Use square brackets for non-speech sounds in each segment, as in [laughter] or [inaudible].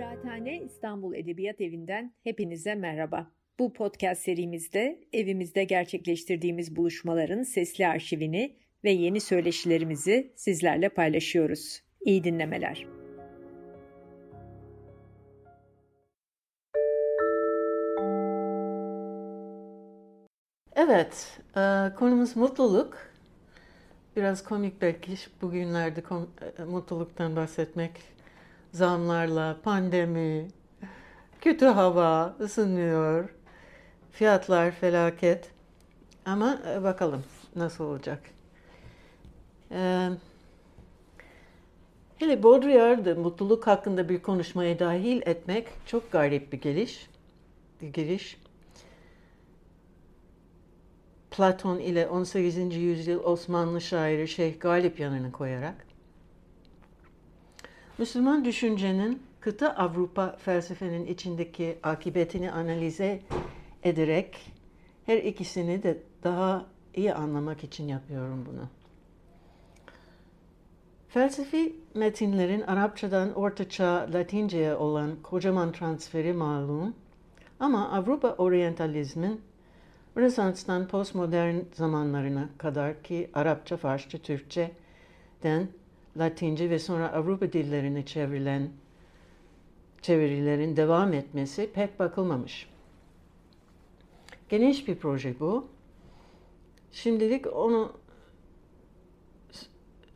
Kıraathane İstanbul Edebiyat Evi'nden hepinize merhaba. Bu podcast serimizde evimizde gerçekleştirdiğimiz buluşmaların sesli arşivini ve yeni söyleşilerimizi sizlerle paylaşıyoruz. İyi dinlemeler. Evet, e, konumuz mutluluk. Biraz komik belki bugünlerde e, mutluluktan bahsetmek. Zamlarla, pandemi, kötü hava, ısınıyor, fiyatlar felaket. Ama e, bakalım nasıl olacak. Hele Baudrillard'ı mutluluk hakkında bir konuşmaya dahil etmek çok garip bir geliş. Bir giriş. Platon ile 18. yüzyıl Osmanlı şairi Şeyh Galip yanına koyarak Müslüman düşüncenin kıta Avrupa felsefenin içindeki akıbetini analize ederek her ikisini de daha iyi anlamak için yapıyorum bunu. Felsefi metinlerin Arapçadan Ortaçağ Latince'ye olan kocaman transferi malum ama Avrupa oryantalizmin Rönesans'tan postmodern zamanlarına kadar ki Arapça, Farsça, Türkçe'den Latince ve sonra Avrupa dillerine çevrilen çevirilerin devam etmesi pek bakılmamış. Geniş bir proje bu. Şimdilik onu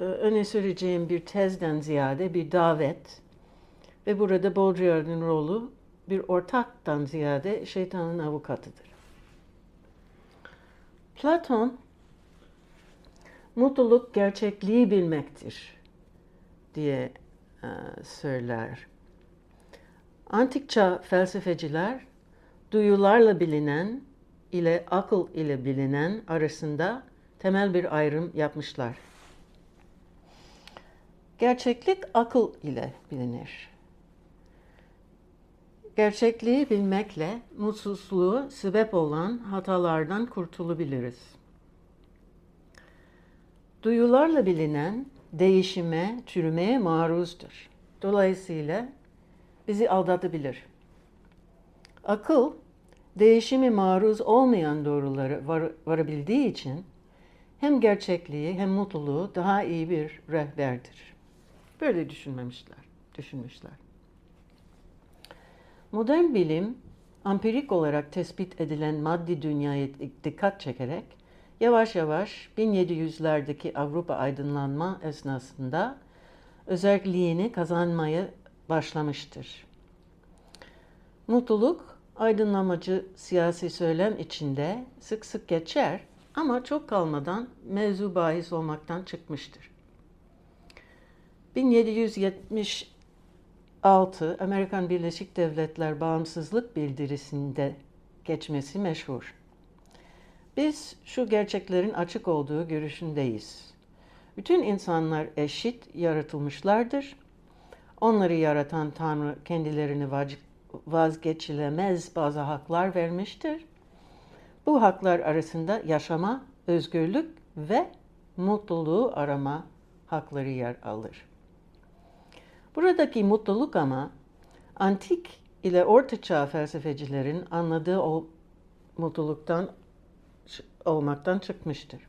e, öne süreceğim bir tezden ziyade bir davet ve burada Baudrillard'ın rolü bir ortaktan ziyade şeytanın avukatıdır. Platon mutluluk gerçekliği bilmektir diye e, söyler. Antik çağ felsefeciler duyularla bilinen ile akıl ile bilinen arasında temel bir ayrım yapmışlar. Gerçeklik akıl ile bilinir. Gerçekliği bilmekle mutsuzluğu sebep olan hatalardan kurtulabiliriz. Duyularla bilinen değişime, çürümeye maruzdur. Dolayısıyla bizi aldatabilir. Akıl, değişimi maruz olmayan doğruları var, varabildiği için hem gerçekliği hem mutluluğu daha iyi bir rehberdir. Böyle düşünmemişler, düşünmüşler. Modern bilim, ampirik olarak tespit edilen maddi dünyaya dikkat çekerek yavaş yavaş 1700'lerdeki Avrupa aydınlanma esnasında özelliğini kazanmaya başlamıştır. Mutluluk aydınlamacı siyasi söylem içinde sık sık geçer ama çok kalmadan mevzu bahis olmaktan çıkmıştır. 1770 6 Amerikan Birleşik Devletler bağımsızlık bildirisinde geçmesi meşhur. Biz şu gerçeklerin açık olduğu görüşündeyiz. Bütün insanlar eşit yaratılmışlardır. Onları yaratan Tanrı kendilerini vazgeçilemez bazı haklar vermiştir. Bu haklar arasında yaşama, özgürlük ve mutluluğu arama hakları yer alır. Buradaki mutluluk ama antik ile ortaçağ felsefecilerin anladığı o mutluluktan olmaktan çıkmıştır.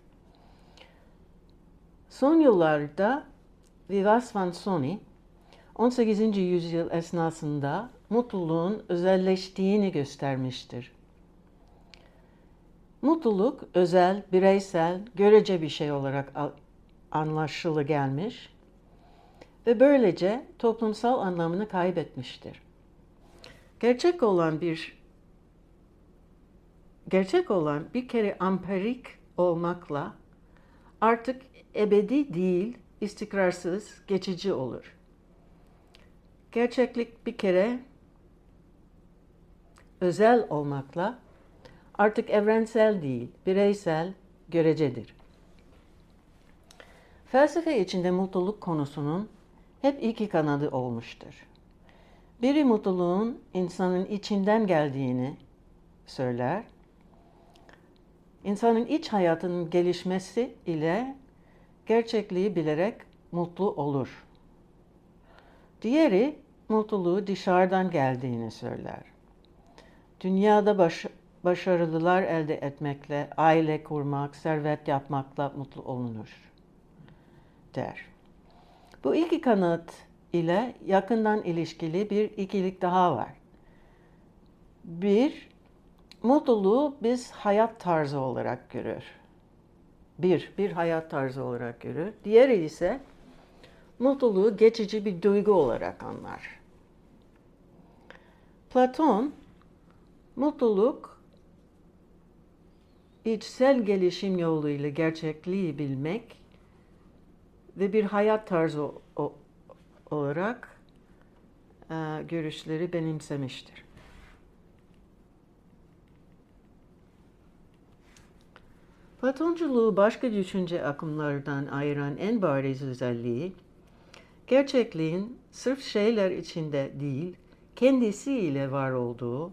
Son yıllarda Vivas van Sony 18. yüzyıl esnasında mutluluğun özelleştiğini göstermiştir. Mutluluk özel, bireysel, görece bir şey olarak anlaşılı gelmiş ve böylece toplumsal anlamını kaybetmiştir. Gerçek olan bir gerçek olan bir kere amperik olmakla artık ebedi değil, istikrarsız, geçici olur. Gerçeklik bir kere özel olmakla artık evrensel değil, bireysel, görecedir. Felsefe içinde mutluluk konusunun hep iki kanadı olmuştur. Biri mutluluğun insanın içinden geldiğini söyler. İnsanın iç hayatının gelişmesi ile gerçekliği bilerek mutlu olur. Diğeri mutluluğu dışarıdan geldiğini söyler. Dünyada baş, başarılılar elde etmekle, aile kurmak, servet yapmakla mutlu olunur der. Bu iki kanıt ile yakından ilişkili bir ikilik daha var. Bir, mutluluğu biz hayat tarzı olarak görür. Bir, bir hayat tarzı olarak görür. Diğeri ise mutluluğu geçici bir duygu olarak anlar. Platon, mutluluk içsel gelişim yoluyla gerçekliği bilmek ve bir hayat tarzı olarak e, görüşleri benimsemiştir. Platonculuğu başka düşünce akımlardan ayıran en bariz özelliği, gerçekliğin sırf şeyler içinde değil, kendisiyle var olduğu,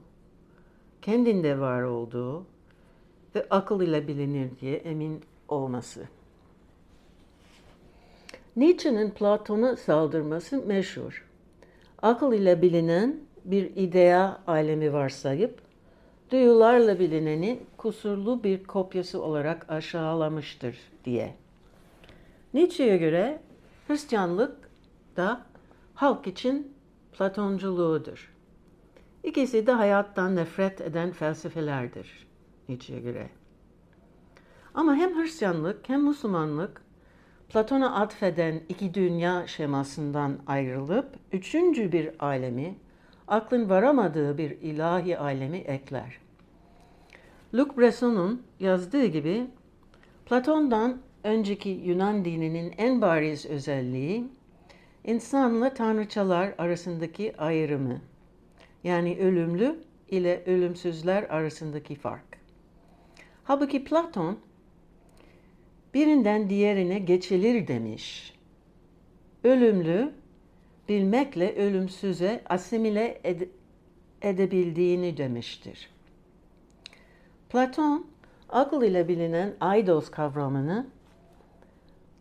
kendinde var olduğu ve akıl ile bilinir diye emin olması. Nietzsche'nin Platon'a saldırması meşhur. Akıl ile bilinen bir idea alemi varsayıp, duyularla bilineni kusurlu bir kopyası olarak aşağılamıştır diye. Nietzsche'ye göre Hristiyanlık da halk için Platonculuğudur. İkisi de hayattan nefret eden felsefelerdir Nietzsche'ye göre. Ama hem Hristiyanlık hem Müslümanlık Platon'a atfeden iki dünya şemasından ayrılıp üçüncü bir alemi, aklın varamadığı bir ilahi alemi ekler. Luc Bresson'un yazdığı gibi Platon'dan önceki Yunan dininin en bariz özelliği insanla tanrıçalar arasındaki ayrımı. Yani ölümlü ile ölümsüzler arasındaki fark. Halbuki Platon birinden diğerine geçilir demiş. Ölümlü bilmekle ölümsüze asimile ed- edebildiğini demiştir. Platon akıl ile bilinen aidos kavramını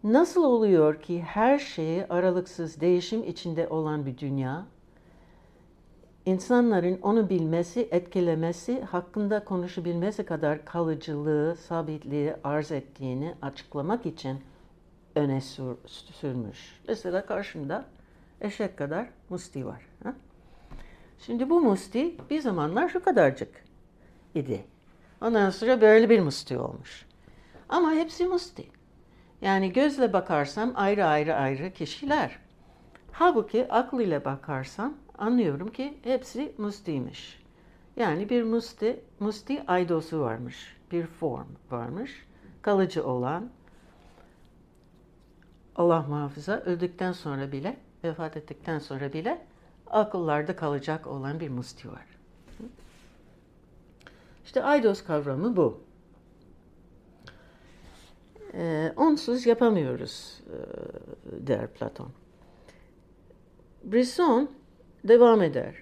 nasıl oluyor ki her şeyi aralıksız değişim içinde olan bir dünya insanların onu bilmesi, etkilemesi, hakkında konuşabilmesi kadar kalıcılığı, sabitliği arz ettiğini açıklamak için öne sür, sürmüş. Mesela karşımda eşek kadar musti var. Ha? Şimdi bu musti bir zamanlar şu kadarcık idi. Ondan sonra böyle bir musti olmuş. Ama hepsi musti. Yani gözle bakarsam ayrı ayrı ayrı kişiler. Halbuki aklıyla bakarsam anlıyorum ki hepsi mustiymiş. Yani bir musti, musti aydosu varmış. Bir form varmış. Kalıcı olan Allah muhafaza öldükten sonra bile, vefat ettikten sonra bile akıllarda kalacak olan bir musti var. İşte aydos kavramı bu. Ee, onsuz yapamıyoruz e, der Platon. Brisson devam eder.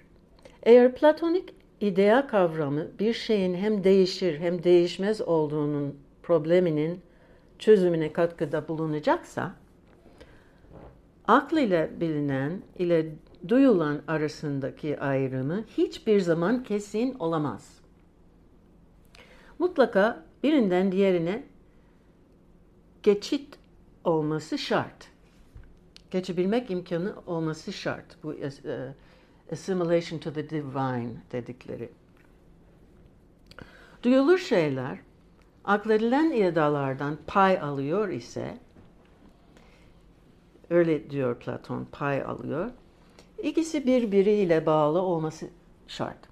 Eğer platonik idea kavramı bir şeyin hem değişir hem değişmez olduğunun probleminin çözümüne katkıda bulunacaksa, aklı ile bilinen ile duyulan arasındaki ayrımı hiçbir zaman kesin olamaz. Mutlaka birinden diğerine geçit olması şart. Geçebilmek imkanı olması şart. Bu e, assimilation to the divine dedikleri. Duyulur şeyler akledilen idalardan pay alıyor ise öyle diyor Platon pay alıyor. İkisi birbiriyle bağlı olması şart.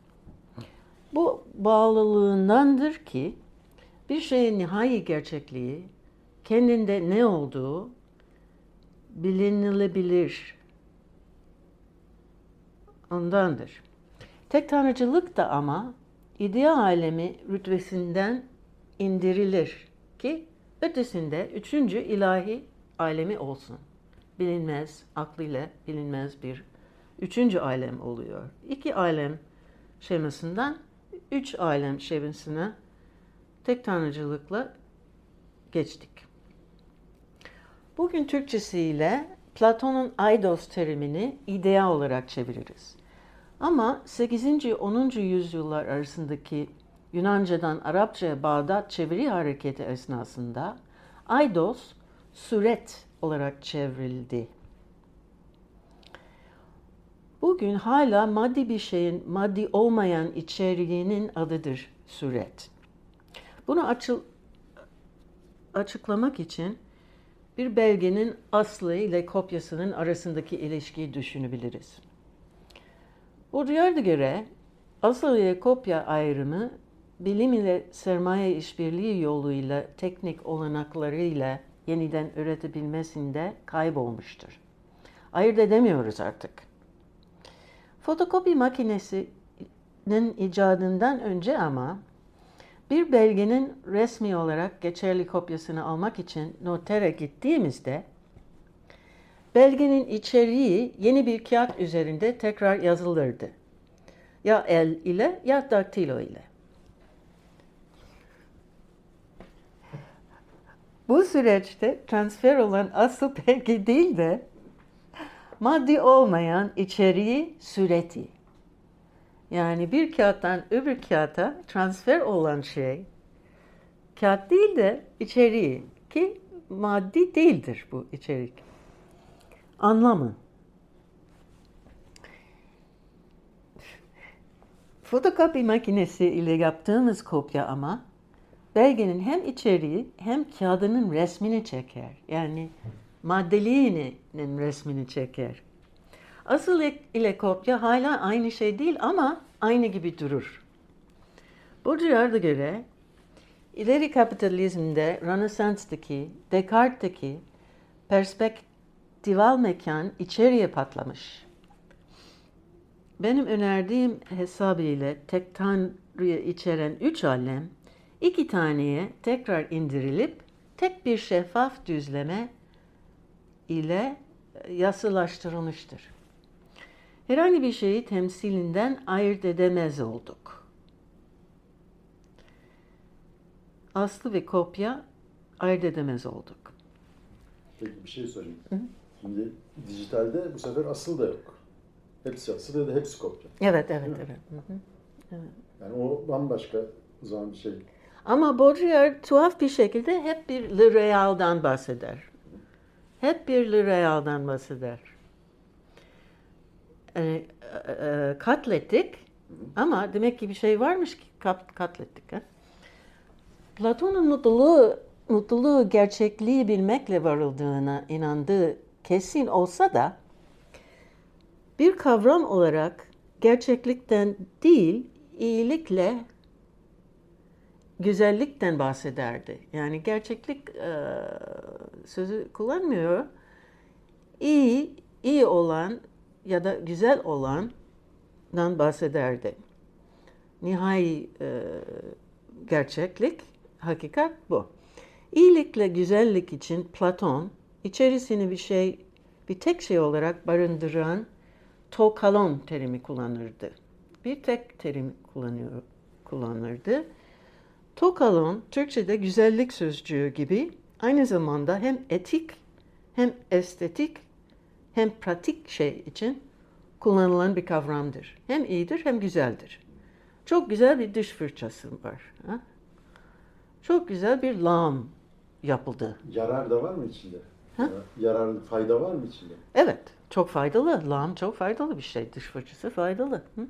Bu bağlılığındandır ki bir şeyin nihai gerçekliği kendinde ne olduğu bilinilebilir ondandır. Tek tanrıcılık da ama idea alemi rütbesinden indirilir ki ötesinde üçüncü ilahi alemi olsun. Bilinmez, aklıyla bilinmez bir üçüncü alem oluyor. İki alem şemasından üç alem şemasına tek tanrıcılıkla geçtik. Bugün Türkçesiyle Platon'un eidos terimini idea olarak çeviririz. Ama 8. 10. yüzyıllar arasındaki Yunanca'dan Arapçaya Bağdat çeviri hareketi esnasında eidos suret olarak çevrildi. Bugün hala maddi bir şeyin maddi olmayan içeriğinin adıdır suret. Bunu açıl, açıklamak için bir belgenin aslı ile kopyasının arasındaki ilişkiyi düşünebiliriz. Baudrillard'a göre asıl ile kopya ayrımı bilim ile sermaye işbirliği yoluyla teknik olanaklarıyla yeniden üretebilmesinde kaybolmuştur. Ayırt edemiyoruz artık. Fotokopi makinesinin icadından önce ama bir belgenin resmi olarak geçerli kopyasını almak için notere gittiğimizde belgenin içeriği yeni bir kağıt üzerinde tekrar yazılırdı. Ya el ile ya daktilo ile. Bu süreçte transfer olan asıl belge değil de maddi olmayan içeriği süreti. Yani bir kağıttan öbür kağıta transfer olan şey kağıt değil de içeriği ki maddi değildir bu içerik. Anlamı. Fotokopi makinesi ile yaptığımız kopya ama belgenin hem içeriği hem kağıdının resmini çeker. Yani maddeliğinin resmini çeker. Asıl ile kopya hala aynı şey değil ama aynı gibi durur. Baudrillard'a göre ileri kapitalizmde Rönesans'taki, Descartes'teki perspektival mekan içeriye patlamış. Benim önerdiğim hesabıyla tek tanrıyı içeren üç alem iki taneye tekrar indirilip tek bir şeffaf düzleme ile yasılaştırılmıştır. Herhangi bir şeyi temsilinden ayırt edemez olduk. Aslı ve kopya ayırt edemez olduk. Peki bir şey sorayım. Hı? Şimdi dijitalde bu sefer asıl da yok. Hepsi asıl ya da hepsi kopya. Evet, evet, evet. Hı hı. evet. Yani o bambaşka o zaman bir şey. Ama Baudrillard tuhaf bir şekilde hep bir Le Real'dan bahseder. Hep bir Le Real'dan bahseder. Yani, e, e, katlettik ama demek ki bir şey varmış ki kat, katlettik. Ha? Platon'un mutluluğu, mutluluğu gerçekliği bilmekle varıldığına inandığı kesin olsa da bir kavram olarak gerçeklikten değil, iyilikle güzellikten bahsederdi. Yani gerçeklik e, sözü kullanmıyor. İyi, iyi olan ya da güzel olandan bahsederdi. Nihai e, gerçeklik, hakikat bu. İyilikle güzellik için Platon içerisini bir şey, bir tek şey olarak barındıran tokalon terimi kullanırdı. Bir tek terim kullanıyor, kullanırdı. Tokalon, Türkçe'de güzellik sözcüğü gibi aynı zamanda hem etik hem estetik hem pratik şey için kullanılan bir kavramdır. Hem iyidir hem güzeldir. Çok güzel bir diş fırçası var. Ha? Çok güzel bir lağım yapıldı. Yarar da var mı içinde? Ha? Yarar, fayda var mı içinde? Evet, çok faydalı. Lağım çok faydalı bir şey. Diş fırçası faydalı. Hı?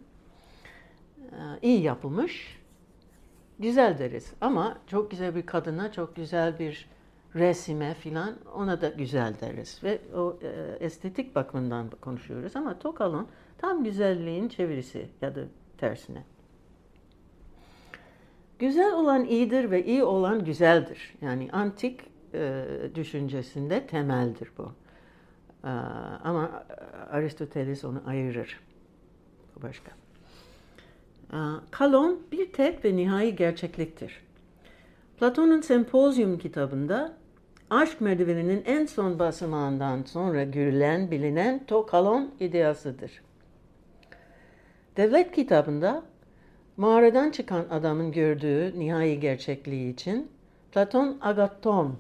Ee, iyi yapılmış, güzel deriz. Ama çok güzel bir kadına, çok güzel bir resime filan ona da güzel deriz. Ve o e, estetik bakımından konuşuyoruz ama Tokalon tam güzelliğin çevirisi ya da tersine. Güzel olan iyidir ve iyi olan güzeldir. Yani antik e, düşüncesinde temeldir bu. E, ama Aristoteles onu ayırır. Başka. Kalon bir tek ve nihai gerçekliktir. Platon'un Sempozyum kitabında aşk merdiveninin en son basamağından sonra görülen, bilinen tokalon ideasıdır. Devlet kitabında mağaradan çıkan adamın gördüğü nihai gerçekliği için Platon agaton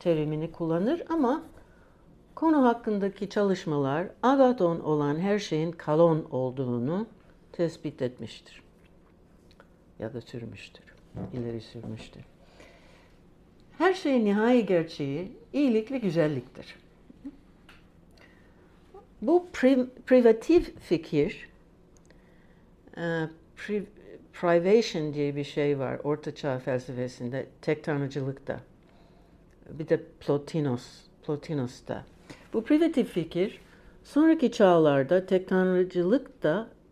terimini kullanır ama Konu hakkındaki çalışmalar agaton olan her şeyin kalon olduğunu tespit etmiştir. Ya da sürmüştür. ileri sürmüştür. Her şeyin nihai gerçeği iyilik ve güzelliktir. Bu pri, privatif fikir, e, pri, privation diye bir şey var Orta Çağ felsefesinde, tek tanrıcılıkta. Bir de Plotinos, Plotinos'ta. Bu privatif fikir sonraki çağlarda tek tanrıcılık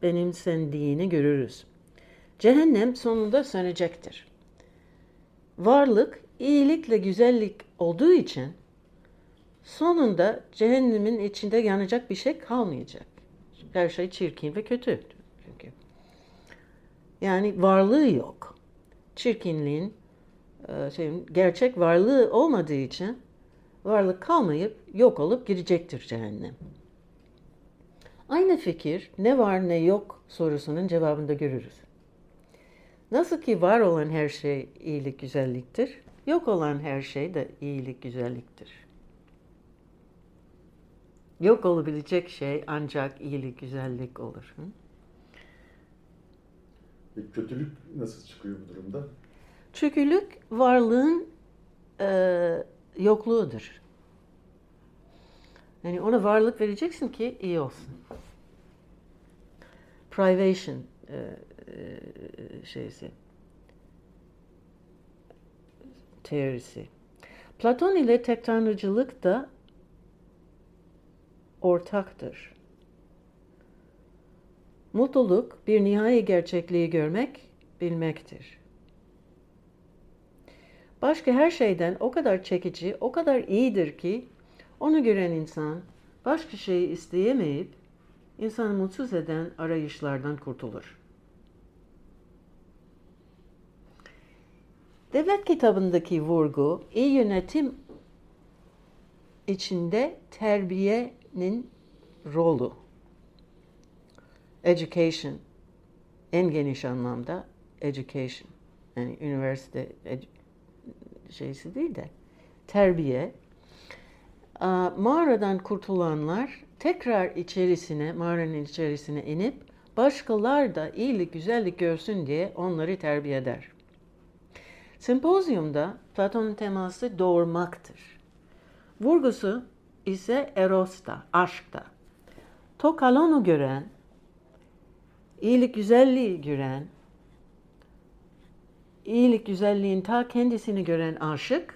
benimsendiğini görürüz. Cehennem sonunda sönecektir. Varlık iyilikle güzellik olduğu için sonunda cehennemin içinde yanacak bir şey kalmayacak. Her şey çirkin ve kötü çünkü. Yani varlığı yok. Çirkinliğin şey, gerçek varlığı olmadığı için varlık kalmayıp yok olup gidecektir cehennem. Aynı fikir ne var ne yok sorusunun cevabında görürüz. Nasıl ki var olan her şey iyilik, güzelliktir, yok olan her şey de iyilik, güzelliktir. Yok olabilecek şey ancak iyilik, güzellik olur. Hı? E, kötülük nasıl çıkıyor bu durumda? Kötülük varlığın e, yokluğudur. Yani ona varlık vereceksin ki iyi olsun. Privation e, e, şeysi. Teorisi. Platon ile tek tanrıcılık da ortaktır. Mutluluk bir nihai gerçekliği görmek, bilmektir. Başka her şeyden o kadar çekici, o kadar iyidir ki onu gören insan başka şeyi isteyemeyip insanı mutsuz eden arayışlardan kurtulur. Devlet kitabındaki vurgu iyi yönetim içinde terbiyenin rolü. Education en geniş anlamda education. Yani üniversite şeysi değil de terbiye. Mağaradan kurtulanlar tekrar içerisine, mağaranın içerisine inip başkalar da iyilik, güzellik görsün diye onları terbiye eder. Sempozyumda Platon'un teması doğurmaktır. Vurgusu ise erosta, aşkta. Tokalon'u gören, iyilik güzelliği gören, iyilik güzelliğin ta kendisini gören aşık,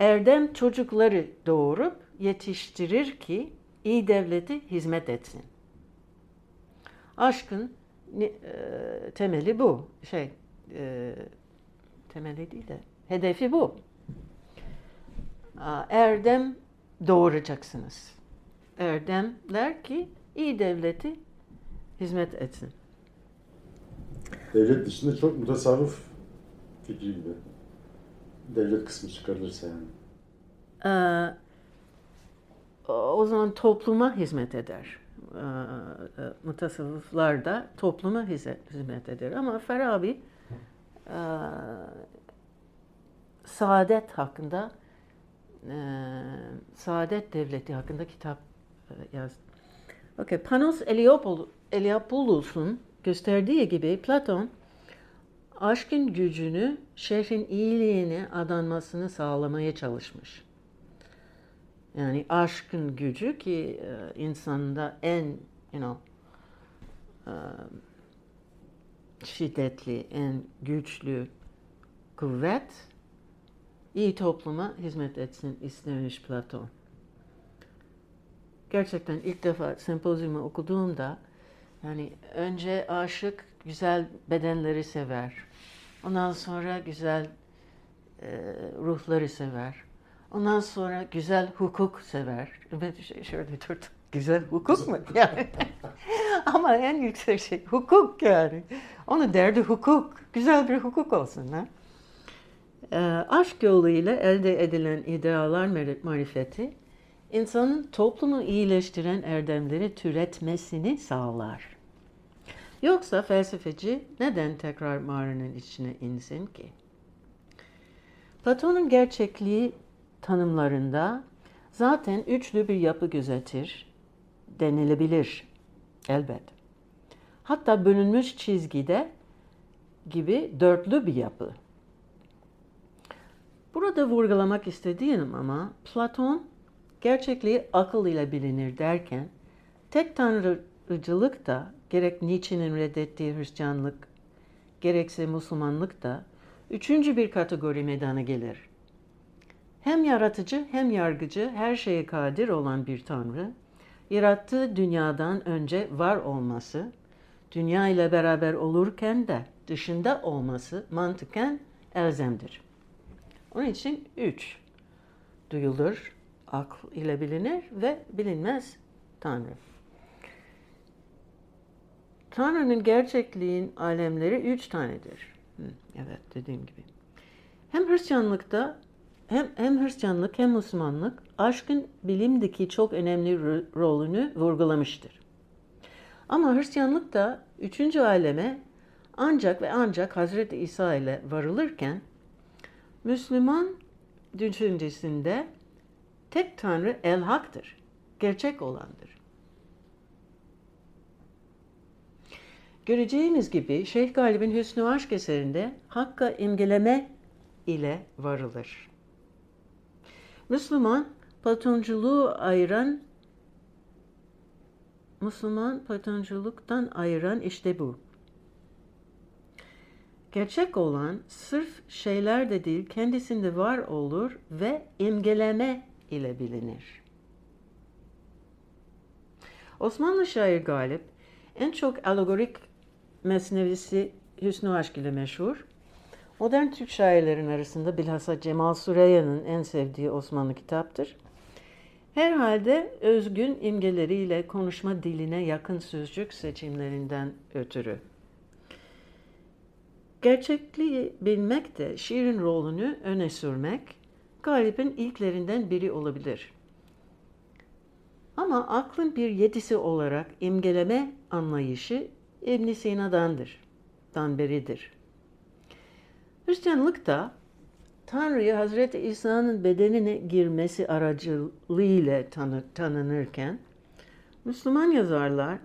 erdem çocukları doğurup yetiştirir ki iyi devleti hizmet etsin. Aşkın e, temeli bu. Şey, e, temeli değil de hedefi bu. Erdem doğuracaksınız. Erdemler ki iyi devleti hizmet etsin. Devlet dışında çok mutasavvıf fikri gibi. Devlet kısmı çıkarılırsa yani. Ee, o zaman topluma hizmet eder. Ee, mutasavvıflar da topluma hizmet eder. Ama Farabi e, saadet hakkında e, saadet devleti hakkında kitap e, yazdı. Okay, Panos Eliapoulos'un gösterdiği gibi Platon aşkın gücünü şehrin iyiliğine adanmasını sağlamaya çalışmış. Yani aşkın gücü ki e, insanda en you know, e, şiddetli, en güçlü kuvvet iyi topluma hizmet etsin istemiş Platon. Gerçekten ilk defa sempozyumu okuduğumda yani önce aşık güzel bedenleri sever. Ondan sonra güzel e, ruhları sever. Ondan sonra güzel hukuk sever. Ben şey şöyle durdum. Güzel hukuk mu? [laughs] Yani. Ama en yüksek şey hukuk yani. Onun derdi hukuk. Güzel bir hukuk olsun. Ha? E, aşk yoluyla elde edilen idealar marifeti insanın toplumu iyileştiren erdemleri türetmesini sağlar. Yoksa felsefeci neden tekrar mağaranın içine insin ki? Platon'un gerçekliği tanımlarında zaten üçlü bir yapı gözetir denilebilir elbet. Hatta bölünmüş çizgide gibi dörtlü bir yapı. Burada vurgulamak istediğim ama Platon gerçekliği akıl ile bilinir derken tek tanrıcılık da gerek Nietzsche'nin reddettiği Hristiyanlık gerekse Müslümanlık da üçüncü bir kategori meydana gelir. Hem yaratıcı hem yargıcı her şeye kadir olan bir tanrı, yarattığı dünyadan önce var olması, dünya ile beraber olurken de dışında olması mantıken elzemdir. Onun için üç duyulur, akl ile bilinir ve bilinmez Tanrı. Tanrı'nın gerçekliğin alemleri üç tanedir. evet dediğim gibi. Hem Hristiyanlıkta hem, hem Hristiyanlık hem Müslümanlık aşkın bilimdeki çok önemli rolünü vurgulamıştır. Ama Hristiyanlık da üçüncü aleme ancak ve ancak Hazreti İsa ile varılırken Müslüman düşüncesinde tek Tanrı el haktır, gerçek olandır. Göreceğimiz gibi Şeyh Galip'in Hüsnü Aşk eserinde Hakka imgeleme ile varılır. Müslüman Platonculuğu ayıran Müslüman Platonculuktan ayıran işte bu. Gerçek olan sırf şeyler de değil kendisinde var olur ve imgeleme ile bilinir. Osmanlı şair Galip en çok alegorik mesnevisi Hüsnü Aşk ile meşhur. Modern Türk şairlerin arasında bilhassa Cemal Süreyya'nın en sevdiği Osmanlı kitaptır. Herhalde özgün imgeleriyle konuşma diline yakın sözcük seçimlerinden ötürü. Gerçekliği bilmek de şiirin rolünü öne sürmek, Galip'in ilklerinden biri olabilir. Ama aklın bir yetisi olarak imgeleme anlayışı İbn Sina'dandır, dan beridir. Hristiyanlık da Tanrı'ya Hazreti İsa'nın bedenine girmesi aracılığıyla tanı, tanınırken, Müslüman yazarlar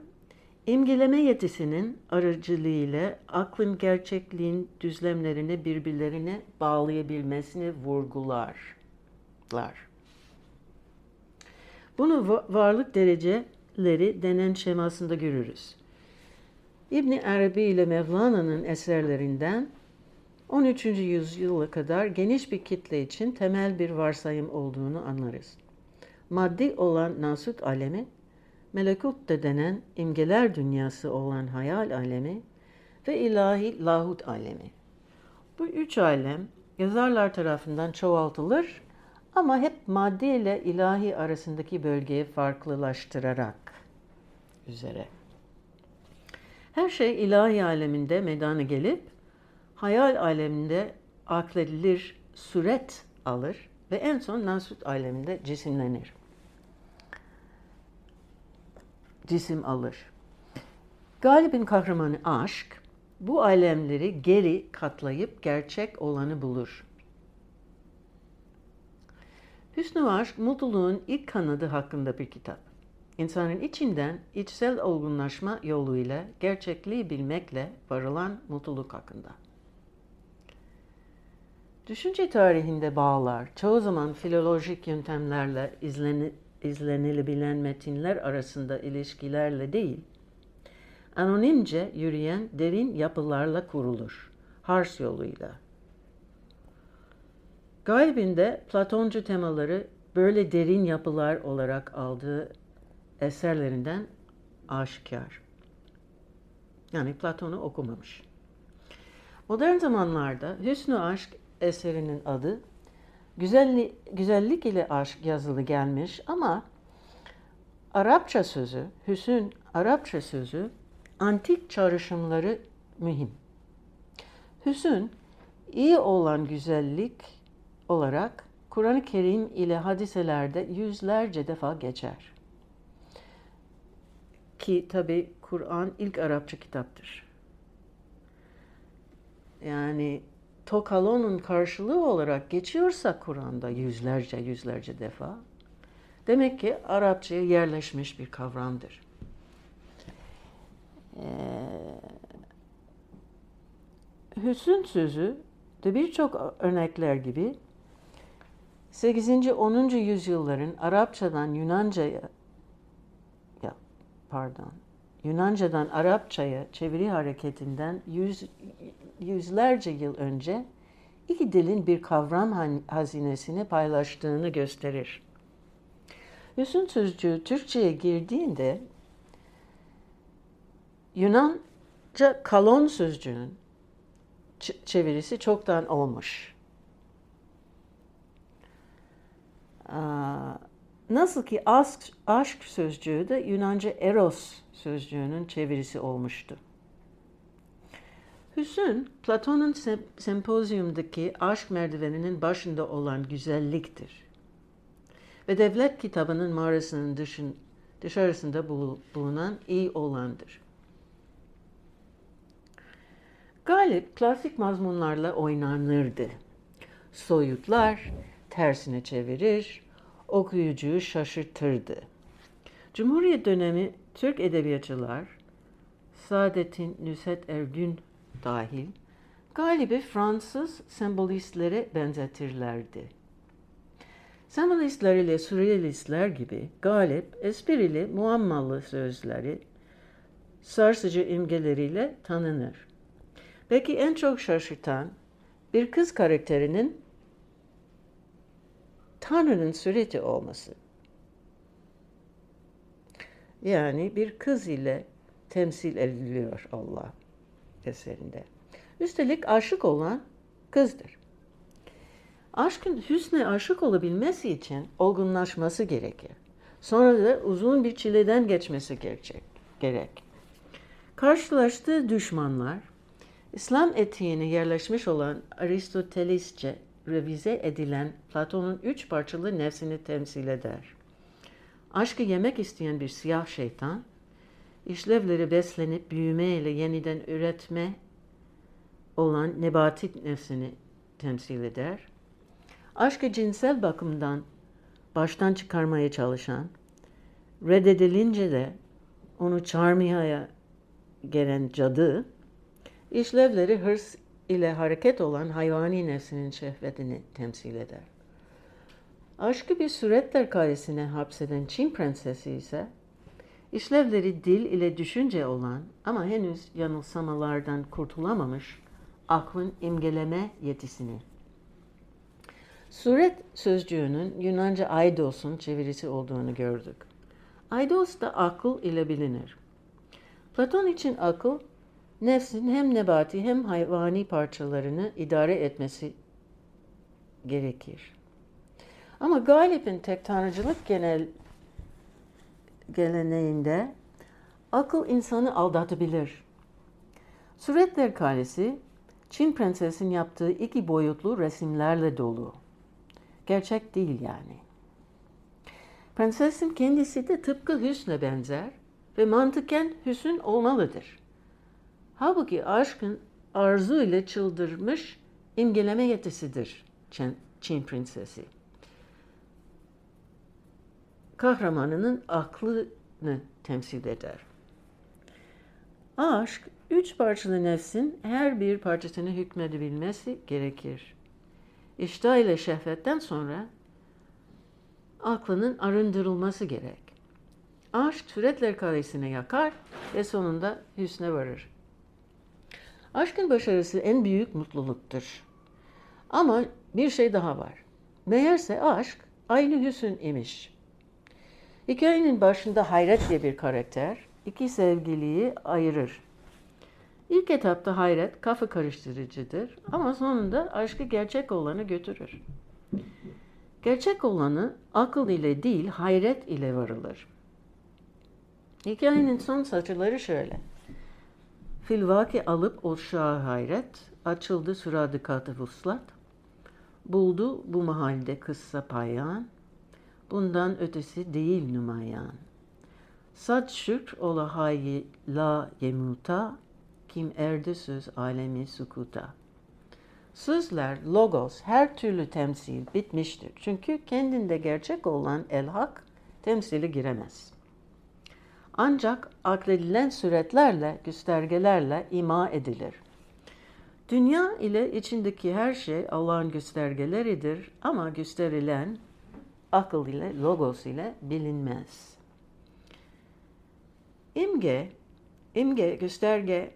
imgeleme yetisinin aracılığıyla aklın gerçekliğin düzlemlerini birbirlerine bağlayabilmesini vurgularlar. Bunu varlık dereceleri denen şemasında görürüz. İbni Arabi ile Mevlana'nın eserlerinden 13. yüzyıla kadar geniş bir kitle için temel bir varsayım olduğunu anlarız. Maddi olan nasut alemi, melekut de denen imgeler dünyası olan hayal alemi ve ilahi lahut alemi. Bu üç alem yazarlar tarafından çoğaltılır ama hep maddi ile ilahi arasındaki bölgeyi farklılaştırarak üzere. Her şey ilahi aleminde meydana gelip hayal aleminde akledilir, suret alır ve en son nasut aleminde cisimlenir. Cisim alır. Galibin kahramanı aşk, bu alemleri geri katlayıp gerçek olanı bulur. Hüsnü Aşk, mutluluğun ilk kanadı hakkında bir kitap. İnsanın içinden içsel olgunlaşma yoluyla gerçekliği bilmekle varılan mutluluk hakkında. Düşünce tarihinde bağlar çoğu zaman filolojik yöntemlerle izleni, izlenilebilen metinler arasında ilişkilerle değil, anonimce yürüyen derin yapılarla kurulur, hars yoluyla. Galibinde Platoncu temaları böyle derin yapılar olarak aldığı eserlerinden aşikar. Yani Platon'u okumamış. Modern zamanlarda Hüsnü Aşk eserinin adı güzellik, güzellik ile aşk yazılı gelmiş ama Arapça sözü, hüsün Arapça sözü antik çağrışımları mühim. Hüsün iyi olan güzellik olarak Kur'an-ı Kerim ile hadiselerde yüzlerce defa geçer. Ki tabi Kur'an ilk Arapça kitaptır. Yani Tokalon'un karşılığı olarak geçiyorsa Kur'an'da yüzlerce yüzlerce defa Demek ki Arapçaya yerleşmiş bir kavramdır. Ee, hüsn sözü de birçok örnekler gibi 8. 10. yüzyılların Arapçadan Yunanca'ya ya pardon Yunanca'dan Arapçaya çeviri hareketinden yüz, yüzlerce yıl önce iki dilin bir kavram hazinesini paylaştığını gösterir. Hüsn sözcüğü Türkçe'ye girdiğinde Yunanca kalon sözcüğünün çevirisi çoktan olmuş. Nasıl ki aşk, aşk sözcüğü de Yunanca eros sözcüğünün çevirisi olmuştu. Hüsn, Platon'un sempozyumdaki aşk merdiveninin başında olan güzelliktir. Ve devlet kitabının mağarasının dışın, dışarısında bulunan iyi olandır. Galip klasik mazmunlarla oynanırdı. Soyutlar tersine çevirir, okuyucuyu şaşırtırdı. Cumhuriyet dönemi Türk edebiyatçılar, Saadettin Nüset Ergün dahil, galibi Fransız sembolistlere benzetirlerdi. Sembolistler ile sürrealistler gibi galip, esprili, muammalı sözleri, sarsıcı imgeleriyle tanınır. Peki en çok şaşırtan bir kız karakterinin Tanrı'nın sureti olması. Yani bir kız ile temsil ediliyor Allah eserinde. Üstelik aşık olan kızdır. Aşkın hüsne aşık olabilmesi için olgunlaşması gerekir. Sonra da uzun bir çileden geçmesi gerekecek, gerek. Karşılaştığı düşmanlar, İslam etiğine yerleşmiş olan Aristotelesçe revize edilen Platon'un üç parçalı nefsini temsil eder. Aşkı yemek isteyen bir siyah şeytan, işlevleri beslenip büyümeyle yeniden üretme olan nebatik nefsini temsil eder. Aşkı cinsel bakımdan baştan çıkarmaya çalışan, reddedilince de onu çağırmaya gelen cadı, işlevleri hırs ile hareket olan hayvani nefsinin şehvetini temsil eder. Aşkı bir suretler karesine hapseden Çin prensesi ise işlevleri dil ile düşünce olan ama henüz yanılsamalardan kurtulamamış aklın imgeleme yetisini. Suret sözcüğünün Yunanca aidos'un çevirisi olduğunu gördük. Aidos da akıl ile bilinir. Platon için akıl nefsin hem nebati hem hayvani parçalarını idare etmesi gerekir. Ama Galip'in tek tanrıcılık genel geleneğinde akıl insanı aldatabilir. Suretler Kalesi, Çin prensesin yaptığı iki boyutlu resimlerle dolu. Gerçek değil yani. Prensesin kendisi de tıpkı Hüsn'e benzer ve mantıken Hüsn olmalıdır. Halbuki aşkın arzu ile çıldırmış imgeleme yetisidir Çin, Çin prensesi. Kahramanının aklını temsil eder. Aşk, üç parçalı nefsin her bir parçasını hükmedebilmesi gerekir. İştah ile şehvetten sonra aklının arındırılması gerek. Aşk türetler karesine yakar ve sonunda hüsne varır. Aşkın başarısı en büyük mutluluktur. Ama bir şey daha var. Meğerse aşk aynı hüsn imiş. Hikayenin başında Hayret diye bir karakter iki sevgiliyi ayırır. İlk etapta Hayret kafa karıştırıcıdır ama sonunda aşkı gerçek olanı götürür. Gerçek olanı akıl ile değil hayret ile varılır. Hikayenin son saçıları şöyle. Filvaki alıp uşağı hayret, açıldı süradı katı vuslat. Buldu bu mahalde kıssa payan, bundan ötesi değil numayan. Sad şükr ola hayyi la yemuta, kim erdi söz alemi sukuta. Sözler, logos, her türlü temsil bitmiştir. Çünkü kendinde gerçek olan el hak temsili giremez. Ancak akledilen suretlerle, göstergelerle ima edilir. Dünya ile içindeki her şey Allah'ın göstergeleridir ama gösterilen akıl ile, logos ile bilinmez. İmge, imge, gösterge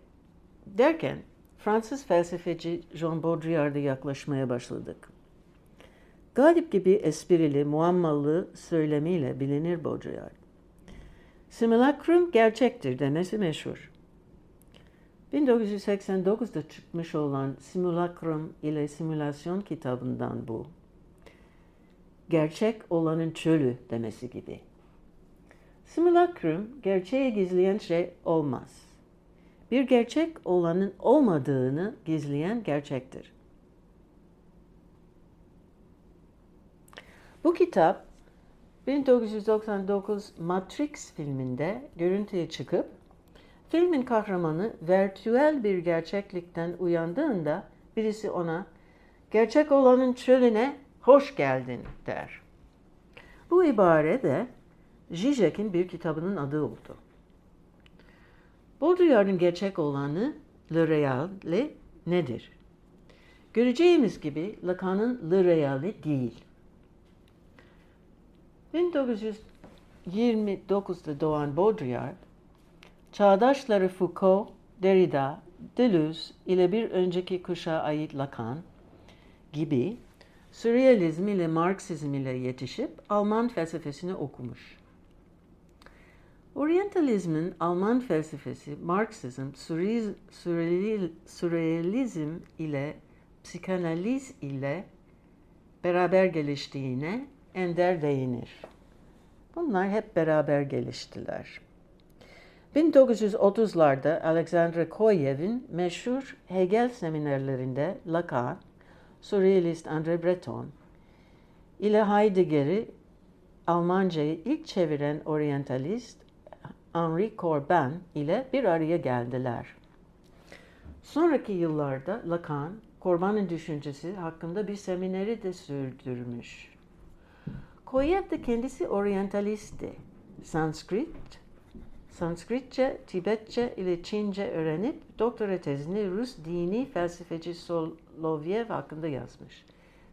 derken Fransız felsefeci Jean Baudrillard'a yaklaşmaya başladık. Galip gibi esprili, muammalı söylemiyle bilinir Baudrillard. Simulacrum gerçektir demesi meşhur. 1989'da çıkmış olan Simulacrum ile Simülasyon kitabından bu. Gerçek olanın çölü demesi gibi. Simulacrum, gerçeği gizleyen şey olmaz. Bir gerçek olanın olmadığını gizleyen gerçektir. Bu kitap 1999 Matrix filminde görüntüye çıkıp filmin kahramanı virtüel bir gerçeklikten uyandığında birisi ona gerçek olanın çölüne hoş geldin der. Bu ibare de Zizek'in bir kitabının adı oldu. Baudrillard'ın gerçek olanı Le Real'le nedir? Göreceğimiz gibi Lacan'ın Le Real'i değil. 1929'da doğan Baudrillard, çağdaşları Foucault, Derrida, Deleuze ile bir önceki kuşağa ait Lacan gibi Sürrealizm ile Marksizm ile yetişip Alman felsefesini okumuş. Orientalizmin Alman felsefesi, Marksizm, Sürrealizm ile psikanaliz ile beraber geliştiğine Ender değinir. Bunlar hep beraber geliştiler. 1930'larda Alexandra Koyev'in meşhur Hegel seminerlerinde Lacan, Surrealist André Breton ile Heidegger'i Almanca'yı ilk çeviren oryantalist Henri Corbin ile bir araya geldiler. Sonraki yıllarda Lacan, Corbin'in düşüncesi hakkında bir semineri de sürdürmüş. Koyev de kendisi oryantalistti. Sanskrit, Sanskritçe, Tibetçe ile Çince öğrenip doktora tezini Rus dini felsefeci Solovyev hakkında yazmış.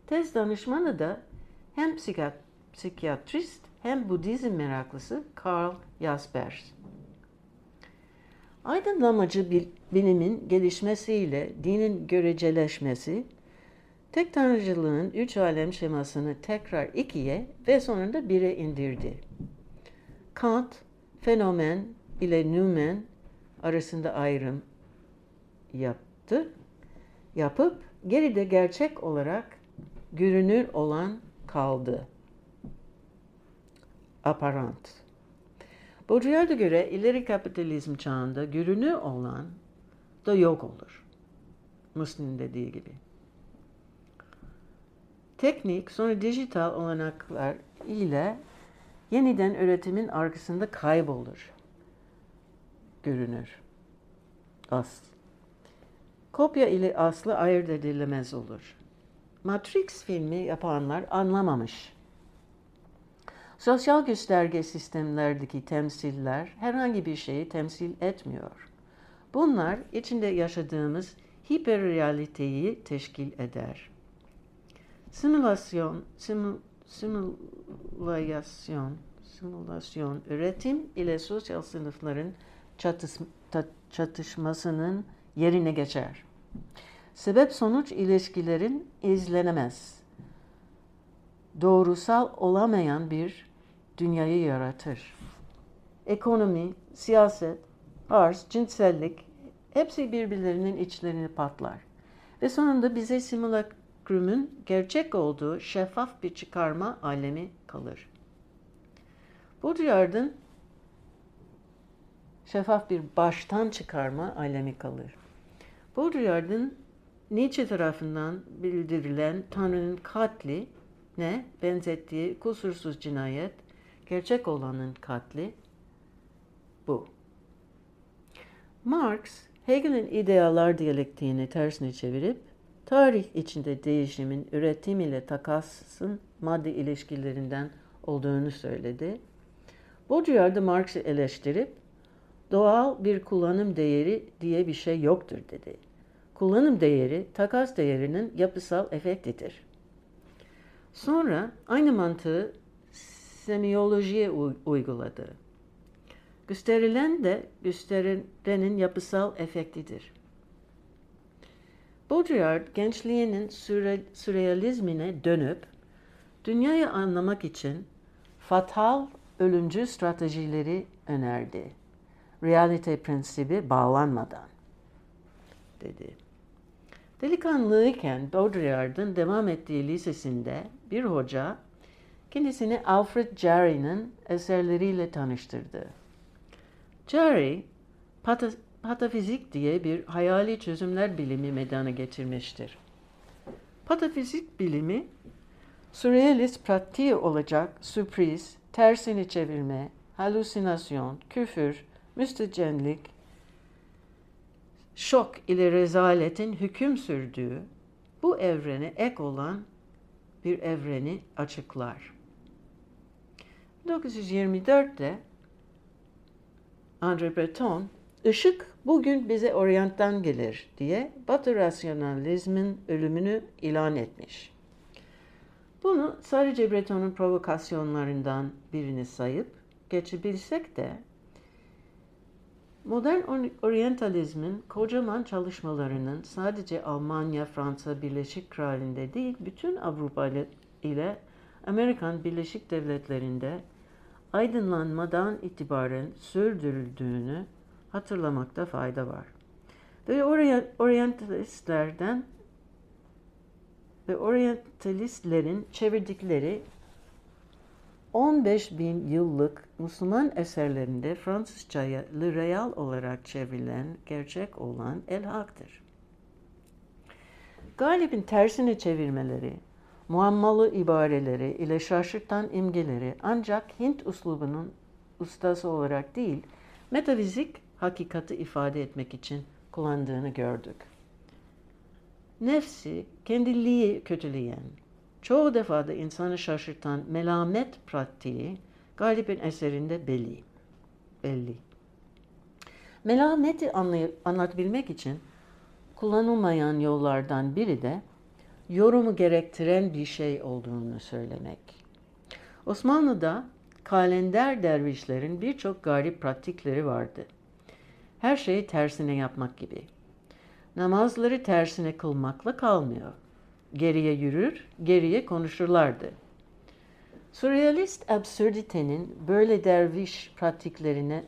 Tez danışmanı da hem psikiyatrist hem Budizm meraklısı Karl Jaspers. Aydınlamacı bilimin gelişmesiyle dinin göreceleşmesi, tek tanrıcılığın üç alem şemasını tekrar ikiye ve sonunda bire indirdi. Kant, fenomen ile nümen arasında ayrım yaptı. Yapıp geride gerçek olarak görünür olan kaldı. Aparant. Baudrillard'a göre ileri kapitalizm çağında görünür olan da yok olur. Muslim'in dediği gibi. Teknik sonra dijital olanaklar ile yeniden üretimin arkasında kaybolur. Görünür. Asl. Kopya ile aslı ayırt edilemez olur. Matrix filmi yapanlar anlamamış. Sosyal gösterge sistemlerdeki temsiller herhangi bir şeyi temsil etmiyor. Bunlar içinde yaşadığımız hiperrealiteyi teşkil eder. Simülasyon, simül, simülasyon, simülasyon, üretim ile sosyal sınıfların çatış, çatışmasının yerine geçer. Sebep-sonuç ilişkilerin izlenemez, doğrusal olamayan bir dünyayı yaratır. Ekonomi, siyaset, arz, cinsellik hepsi birbirlerinin içlerini patlar. Ve sonunda bize simülakrumun gerçek olduğu şeffaf bir çıkarma alemi kalır. Baudrillard'ın şeffaf bir baştan çıkarma alemi kalır. Baudrillard'ın Nietzsche tarafından bildirilen Tanrı'nın katli ne benzettiği kusursuz cinayet, gerçek olanın katli bu. Marx, Hegel'in idealar diyalektiğini tersine çevirip, tarih içinde değişimin üretim ile takasın madde ilişkilerinden olduğunu söyledi Baudrillard da Marx'ı eleştirip doğal bir kullanım değeri diye bir şey yoktur dedi. Kullanım değeri takas değerinin yapısal efektidir. Sonra aynı mantığı semiyolojiye uyguladı. Gösterilen de gösterilenin yapısal efektidir. Baudrillard gençliğinin süre, sürrealizmine dönüp dünyayı anlamak için fatal ölümcül stratejileri önerdi. Realite prensibi bağlanmadan dedi. Delikanlıyken Baudrillard'ın devam ettiği lisesinde bir hoca kendisini Alfred Jarry'nin eserleriyle tanıştırdı. Jarry, patafizik diye bir hayali çözümler bilimi meydana getirmiştir. Patafizik bilimi, sürrealist pratiği olacak sürpriz, tersini çevirme, halüsinasyon, küfür, müstecenlik, şok ile rezaletin hüküm sürdüğü bu evrene ek olan bir evreni açıklar. 1924'te André Breton, ışık bugün bize oryanttan gelir diye Batı rasyonalizmin ölümünü ilan etmiş. Bunu sadece Breton'un provokasyonlarından birini sayıp geçebilsek de modern oryantalizmin kocaman çalışmalarının sadece Almanya, Fransa, Birleşik Kraliyet'inde değil bütün Avrupa ile Amerikan Birleşik Devletleri'nde aydınlanmadan itibaren sürdürüldüğünü hatırlamakta fayda var. Ve oryantalistlerden ve oryantalistlerin çevirdikleri 15 bin yıllık Müslüman eserlerinde Fransızcaya Le Real olarak çevrilen gerçek olan El Hak'tır. Galip'in tersine çevirmeleri, muammalı ibareleri ile şaşırtan imgeleri ancak Hint uslubunun ustası olarak değil, metafizik hakikati ifade etmek için kullandığını gördük. Nefsi, kendiliği kötüleyen, çoğu defada insanı şaşırtan melamet pratiği Galip'in eserinde belli. belli. Melameti anlatabilmek için kullanılmayan yollardan biri de yorumu gerektiren bir şey olduğunu söylemek. Osmanlı'da kalender dervişlerin birçok garip pratikleri vardı. Her şeyi tersine yapmak gibi. Namazları tersine kılmakla kalmıyor. Geriye yürür, geriye konuşurlardı. Surrealist absürditenin böyle derviş pratiklerine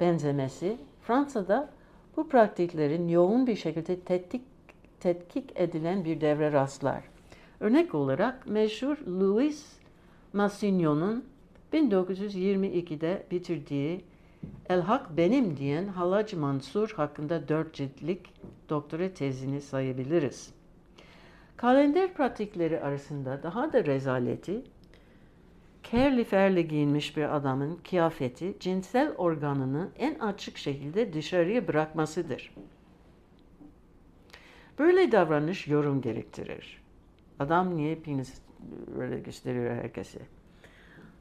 benzemesi Fransa'da bu pratiklerin yoğun bir şekilde tetkik tetkik edilen bir devre rastlar. Örnek olarak meşhur Louis Massignon'un 1922'de bitirdiği El Hak Benim diyen Halac Mansur hakkında dört ciltlik doktora tezini sayabiliriz. Kalender pratikleri arasında daha da rezaleti, kerli ferli giyinmiş bir adamın kıyafeti cinsel organını en açık şekilde dışarıya bırakmasıdır. Böyle davranış yorum gerektirir. Adam niye penis böyle gösteriyor herkese?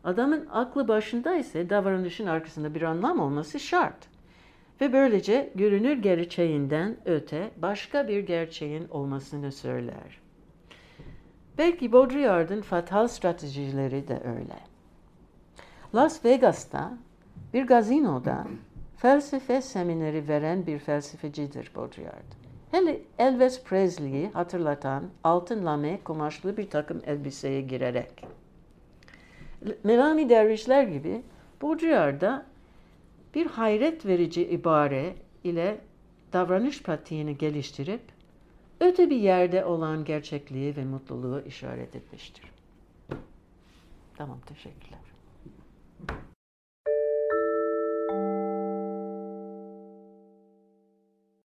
Adamın aklı başında ise davranışın arkasında bir anlam olması şart. Ve böylece görünür gerçeğinden öte başka bir gerçeğin olmasını söyler. Belki Baudrillard'ın fatal stratejileri de öyle. Las Vegas'ta bir gazinoda felsefe semineri veren bir felsefecidir Baudrillard. Hele Elvis Presley'i hatırlatan altın lame kumaşlı bir takım elbiseye girerek. Melanie Dervişler gibi Baudrillard'da bir hayret verici ibare ile davranış pratiğini geliştirip öte bir yerde olan gerçekliği ve mutluluğu işaret etmiştir. Tamam, teşekkürler.